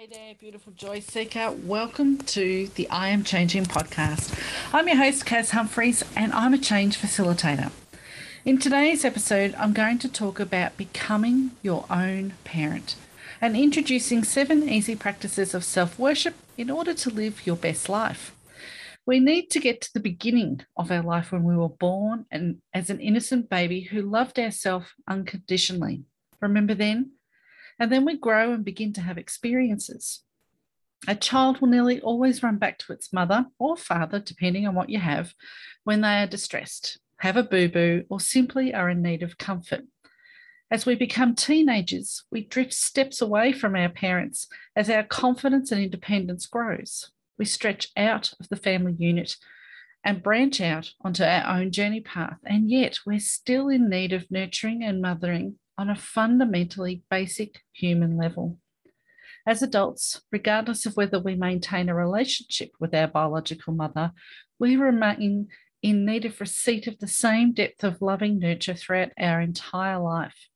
Hey there, beautiful joy seeker. Welcome to the I Am Changing podcast. I'm your host, Kaz Humphries, and I'm a change facilitator. In today's episode, I'm going to talk about becoming your own parent and introducing seven easy practices of self worship in order to live your best life. We need to get to the beginning of our life when we were born and as an innocent baby who loved ourselves unconditionally. Remember then? And then we grow and begin to have experiences. A child will nearly always run back to its mother or father, depending on what you have, when they are distressed, have a boo boo, or simply are in need of comfort. As we become teenagers, we drift steps away from our parents as our confidence and independence grows. We stretch out of the family unit and branch out onto our own journey path, and yet we're still in need of nurturing and mothering on a fundamentally basic human level. As adults, regardless of whether we maintain a relationship with our biological mother, we remain in need of receipt of the same depth of loving nurture throughout our entire life.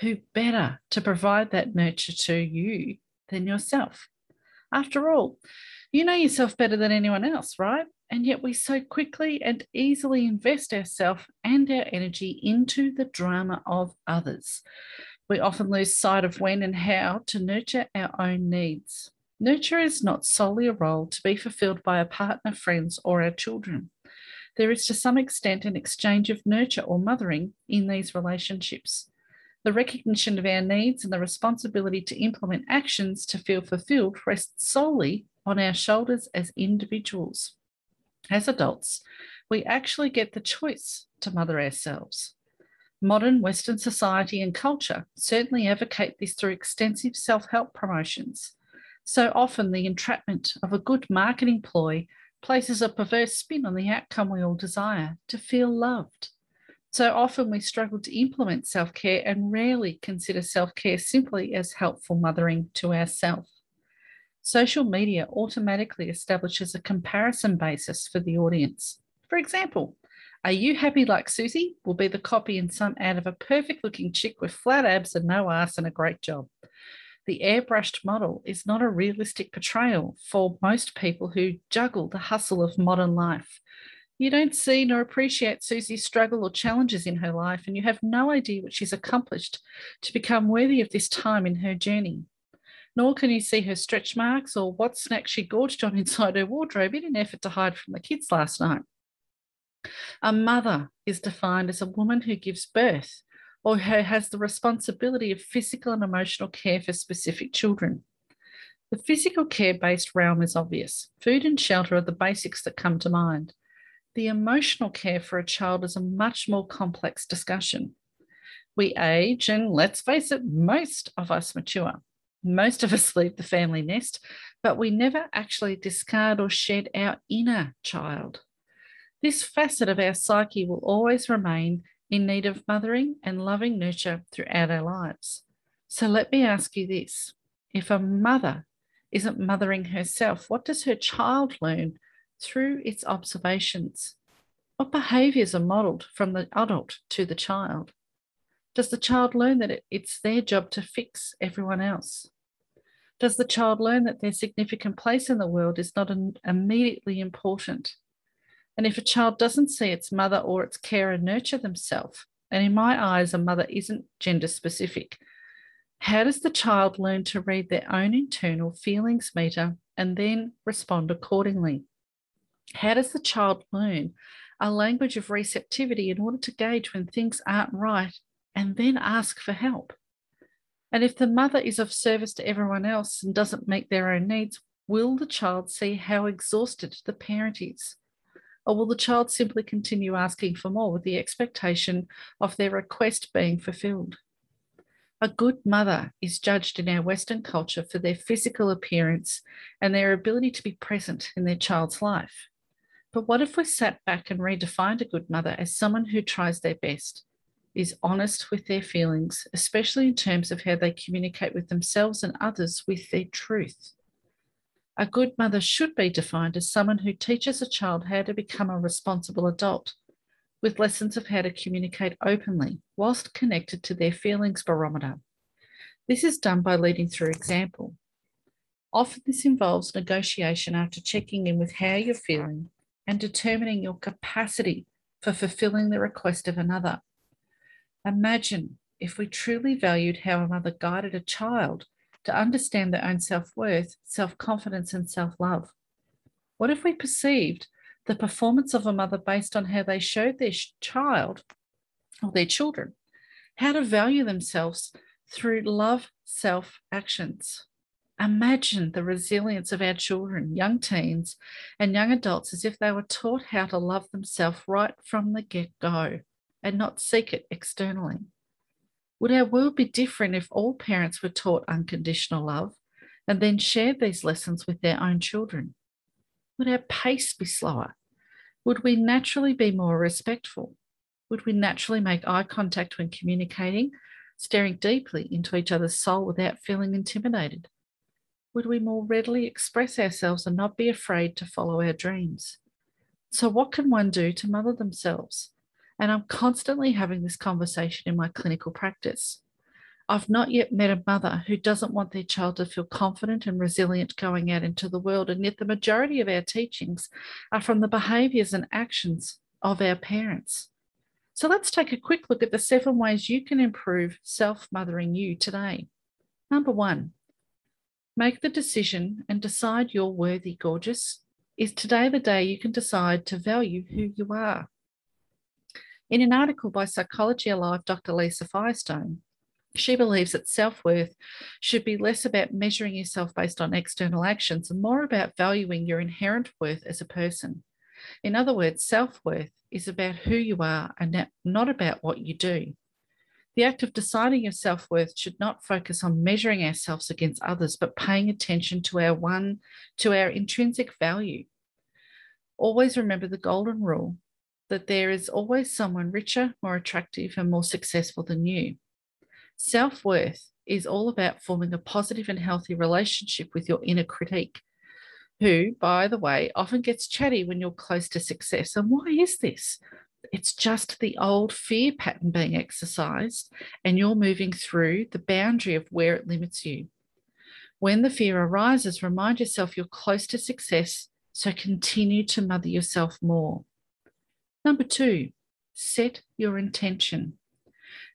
Who better to provide that nurture to you than yourself? After all, you know yourself better than anyone else, right? And yet we so quickly and easily invest ourselves and our energy into the drama of others. We often lose sight of when and how to nurture our own needs. Nurture is not solely a role to be fulfilled by a partner, friends, or our children. There is to some extent an exchange of nurture or mothering in these relationships. The recognition of our needs and the responsibility to implement actions to feel fulfilled rests solely on our shoulders as individuals as adults, we actually get the choice to mother ourselves. Modern Western society and culture certainly advocate this through extensive self help promotions. So often, the entrapment of a good marketing ploy places a perverse spin on the outcome we all desire to feel loved. So often, we struggle to implement self care and rarely consider self care simply as helpful mothering to ourselves. Social media automatically establishes a comparison basis for the audience. For example, are you happy like Susie? Will be the copy in some ad of a perfect looking chick with flat abs and no ass and a great job. The airbrushed model is not a realistic portrayal for most people who juggle the hustle of modern life. You don't see nor appreciate Susie's struggle or challenges in her life, and you have no idea what she's accomplished to become worthy of this time in her journey nor can you see her stretch marks or what snack she gorged on inside her wardrobe in an effort to hide from the kids last night. A mother is defined as a woman who gives birth or who has the responsibility of physical and emotional care for specific children. The physical care based realm is obvious. Food and shelter are the basics that come to mind. The emotional care for a child is a much more complex discussion. We age, and let's face it, most of us mature. Most of us leave the family nest, but we never actually discard or shed our inner child. This facet of our psyche will always remain in need of mothering and loving nurture throughout our lives. So let me ask you this if a mother isn't mothering herself, what does her child learn through its observations? What behaviours are modelled from the adult to the child? Does the child learn that it's their job to fix everyone else? Does the child learn that their significant place in the world is not immediately important? And if a child doesn't see its mother or its carer nurture themselves, and in my eyes, a mother isn't gender specific, how does the child learn to read their own internal feelings meter and then respond accordingly? How does the child learn a language of receptivity in order to gauge when things aren't right and then ask for help? And if the mother is of service to everyone else and doesn't meet their own needs, will the child see how exhausted the parent is? Or will the child simply continue asking for more with the expectation of their request being fulfilled? A good mother is judged in our Western culture for their physical appearance and their ability to be present in their child's life. But what if we sat back and redefined a good mother as someone who tries their best, is honest with their feelings, especially in terms of how they communicate with themselves and others with their truth. A good mother should be defined as someone who teaches a child how to become a responsible adult, with lessons of how to communicate openly whilst connected to their feelings barometer. This is done by leading through example. Often, this involves negotiation after checking in with how you're feeling and determining your capacity for fulfilling the request of another. Imagine if we truly valued how a mother guided a child to understand their own self worth, self confidence, and self love. What if we perceived the performance of a mother based on how they showed their child or their children how to value themselves through love self actions? Imagine the resilience of our children, young teens, and young adults as if they were taught how to love themselves right from the get go and not seek it externally. Would our world be different if all parents were taught unconditional love and then shared these lessons with their own children? Would our pace be slower? Would we naturally be more respectful? Would we naturally make eye contact when communicating, staring deeply into each other's soul without feeling intimidated? would we more readily express ourselves and not be afraid to follow our dreams? So, what can one do to mother themselves? And I'm constantly having this conversation in my clinical practice. I've not yet met a mother who doesn't want their child to feel confident and resilient going out into the world. And yet, the majority of our teachings are from the behaviours and actions of our parents. So, let's take a quick look at the seven ways you can improve self mothering you today. Number one, Make the decision and decide you're worthy, gorgeous. Is today the day you can decide to value who you are? In an article by Psychology Alive, Dr. Lisa Firestone, she believes that self worth should be less about measuring yourself based on external actions and more about valuing your inherent worth as a person. In other words, self worth is about who you are and not about what you do. The act of deciding your self worth should not focus on measuring ourselves against others, but paying attention to our one, to our intrinsic value. Always remember the golden rule that there is always someone richer, more attractive, and more successful than you. Self worth is all about forming a positive and healthy relationship with your inner critique, who, by the way, often gets chatty when you're close to success. And why is this? It's just the old fear pattern being exercised, and you're moving through the boundary of where it limits you. When the fear arises, remind yourself you're close to success, so continue to mother yourself more. Number two, set your intention.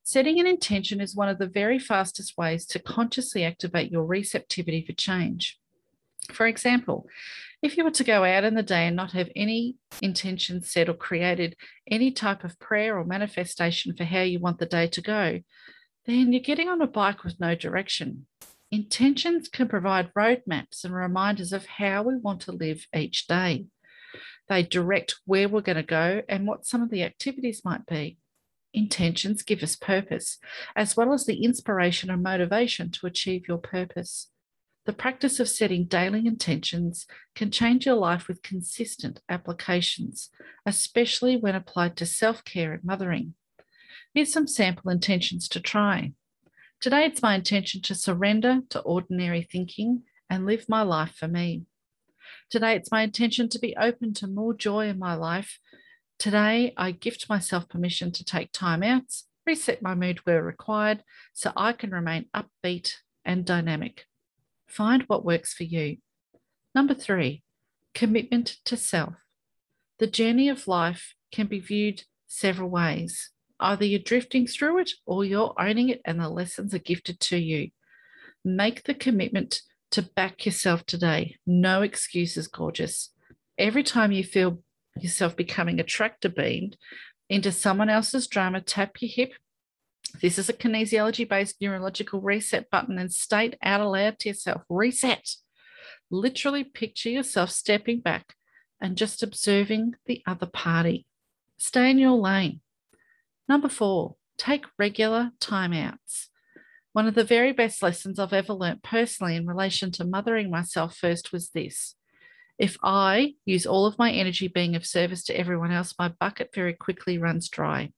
Setting an intention is one of the very fastest ways to consciously activate your receptivity for change. For example, if you were to go out in the day and not have any intention set or created any type of prayer or manifestation for how you want the day to go, then you're getting on a bike with no direction. Intentions can provide roadmaps and reminders of how we want to live each day. They direct where we're going to go and what some of the activities might be. Intentions give us purpose, as well as the inspiration and motivation to achieve your purpose. The practice of setting daily intentions can change your life with consistent applications, especially when applied to self care and mothering. Here's some sample intentions to try. Today, it's my intention to surrender to ordinary thinking and live my life for me. Today, it's my intention to be open to more joy in my life. Today, I gift myself permission to take time out, reset my mood where required, so I can remain upbeat and dynamic. Find what works for you. Number three, commitment to self. The journey of life can be viewed several ways. Either you're drifting through it or you're owning it and the lessons are gifted to you. Make the commitment to back yourself today. No excuses, gorgeous. Every time you feel yourself becoming a tractor beam into someone else's drama, tap your hip this is a kinesiology based neurological reset button and state out aloud to yourself reset. Literally picture yourself stepping back and just observing the other party. Stay in your lane. Number four, take regular timeouts. One of the very best lessons I've ever learnt personally in relation to mothering myself first was this. If I use all of my energy being of service to everyone else, my bucket very quickly runs dry.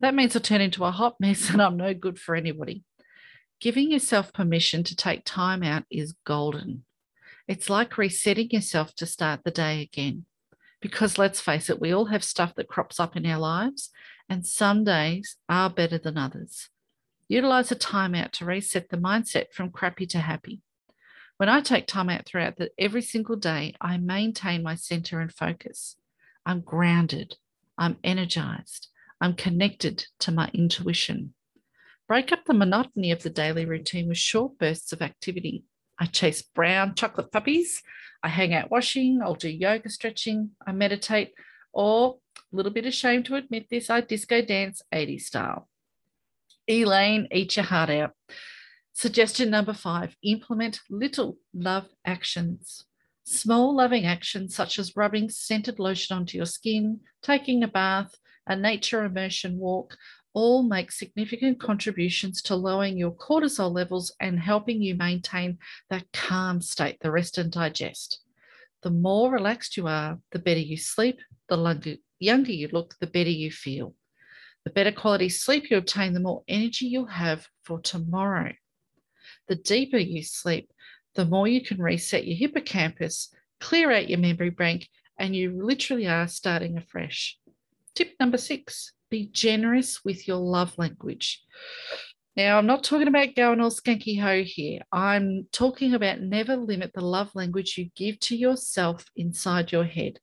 That means I turn into a hot mess and I'm no good for anybody. Giving yourself permission to take time out is golden. It's like resetting yourself to start the day again. Because let's face it, we all have stuff that crops up in our lives, and some days are better than others. Utilize a timeout to reset the mindset from crappy to happy. When I take time out throughout the, every single day, I maintain my center and focus. I'm grounded. I'm energized. I'm connected to my intuition. Break up the monotony of the daily routine with short bursts of activity. I chase brown chocolate puppies. I hang out washing. I'll do yoga stretching. I meditate. Or, a little bit ashamed to admit this, I disco dance 80s style. Elaine, eat your heart out. Suggestion number five implement little love actions. Small loving actions such as rubbing scented lotion onto your skin, taking a bath, a nature immersion walk, all make significant contributions to lowering your cortisol levels and helping you maintain that calm state, the rest and digest. The more relaxed you are, the better you sleep, the younger you look, the better you feel. The better quality sleep you obtain, the more energy you'll have for tomorrow. The deeper you sleep, the more you can reset your hippocampus, clear out your memory bank, and you literally are starting afresh. Tip number six be generous with your love language. Now, I'm not talking about going all skanky ho here. I'm talking about never limit the love language you give to yourself inside your head.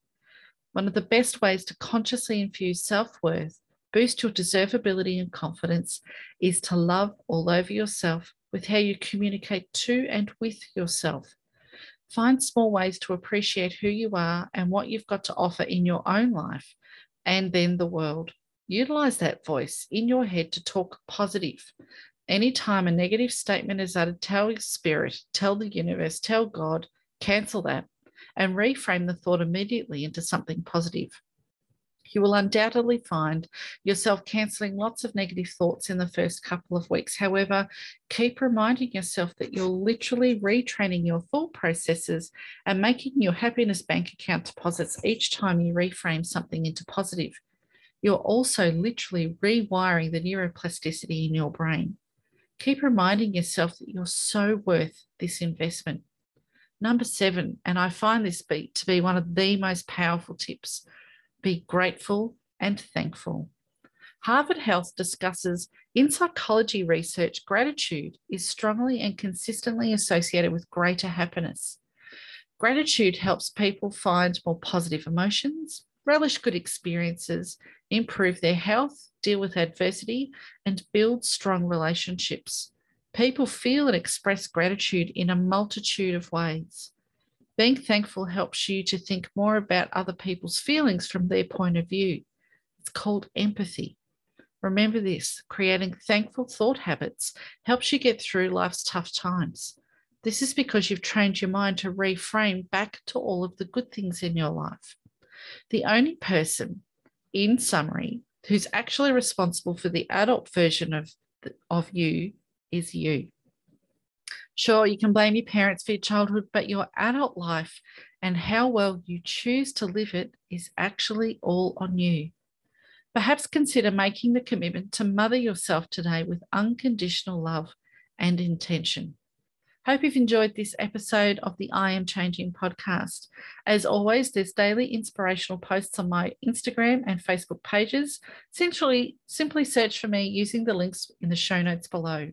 One of the best ways to consciously infuse self worth, boost your deservability and confidence, is to love all over yourself with how you communicate to and with yourself. Find small ways to appreciate who you are and what you've got to offer in your own life and then the world. Utilize that voice in your head to talk positive. Anytime a negative statement is uttered, tell your spirit, tell the universe, tell God, cancel that, and reframe the thought immediately into something positive. You will undoubtedly find yourself cancelling lots of negative thoughts in the first couple of weeks. However, keep reminding yourself that you're literally retraining your thought processes and making your happiness bank account deposits each time you reframe something into positive you're also literally rewiring the neuroplasticity in your brain. Keep reminding yourself that you're so worth this investment. Number seven, and I find this be, to be one of the most powerful tips be grateful and thankful. Harvard Health discusses in psychology research, gratitude is strongly and consistently associated with greater happiness. Gratitude helps people find more positive emotions, relish good experiences, improve their health, deal with adversity, and build strong relationships. People feel and express gratitude in a multitude of ways. Being thankful helps you to think more about other people's feelings from their point of view. It's called empathy. Remember this creating thankful thought habits helps you get through life's tough times. This is because you've trained your mind to reframe back to all of the good things in your life. The only person in summary, who's actually responsible for the adult version of, of you is you. Sure, you can blame your parents for your childhood, but your adult life and how well you choose to live it is actually all on you. Perhaps consider making the commitment to mother yourself today with unconditional love and intention. Hope you've enjoyed this episode of the I Am Changing podcast. As always, there's daily inspirational posts on my Instagram and Facebook pages. Essentially, simply search for me using the links in the show notes below.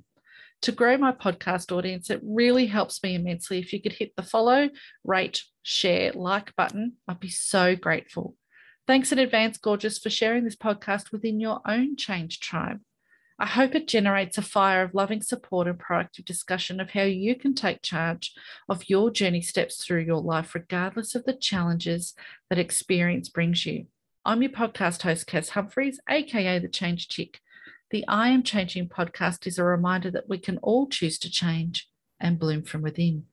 To grow my podcast audience, it really helps me immensely if you could hit the follow, rate, share, like button. I'd be so grateful. Thanks in advance, gorgeous, for sharing this podcast within your own change tribe. I hope it generates a fire of loving support and proactive discussion of how you can take charge of your journey steps through your life, regardless of the challenges that experience brings you. I'm your podcast host, Kaz Humphries, aka The Change Chick. The I Am Changing podcast is a reminder that we can all choose to change and bloom from within.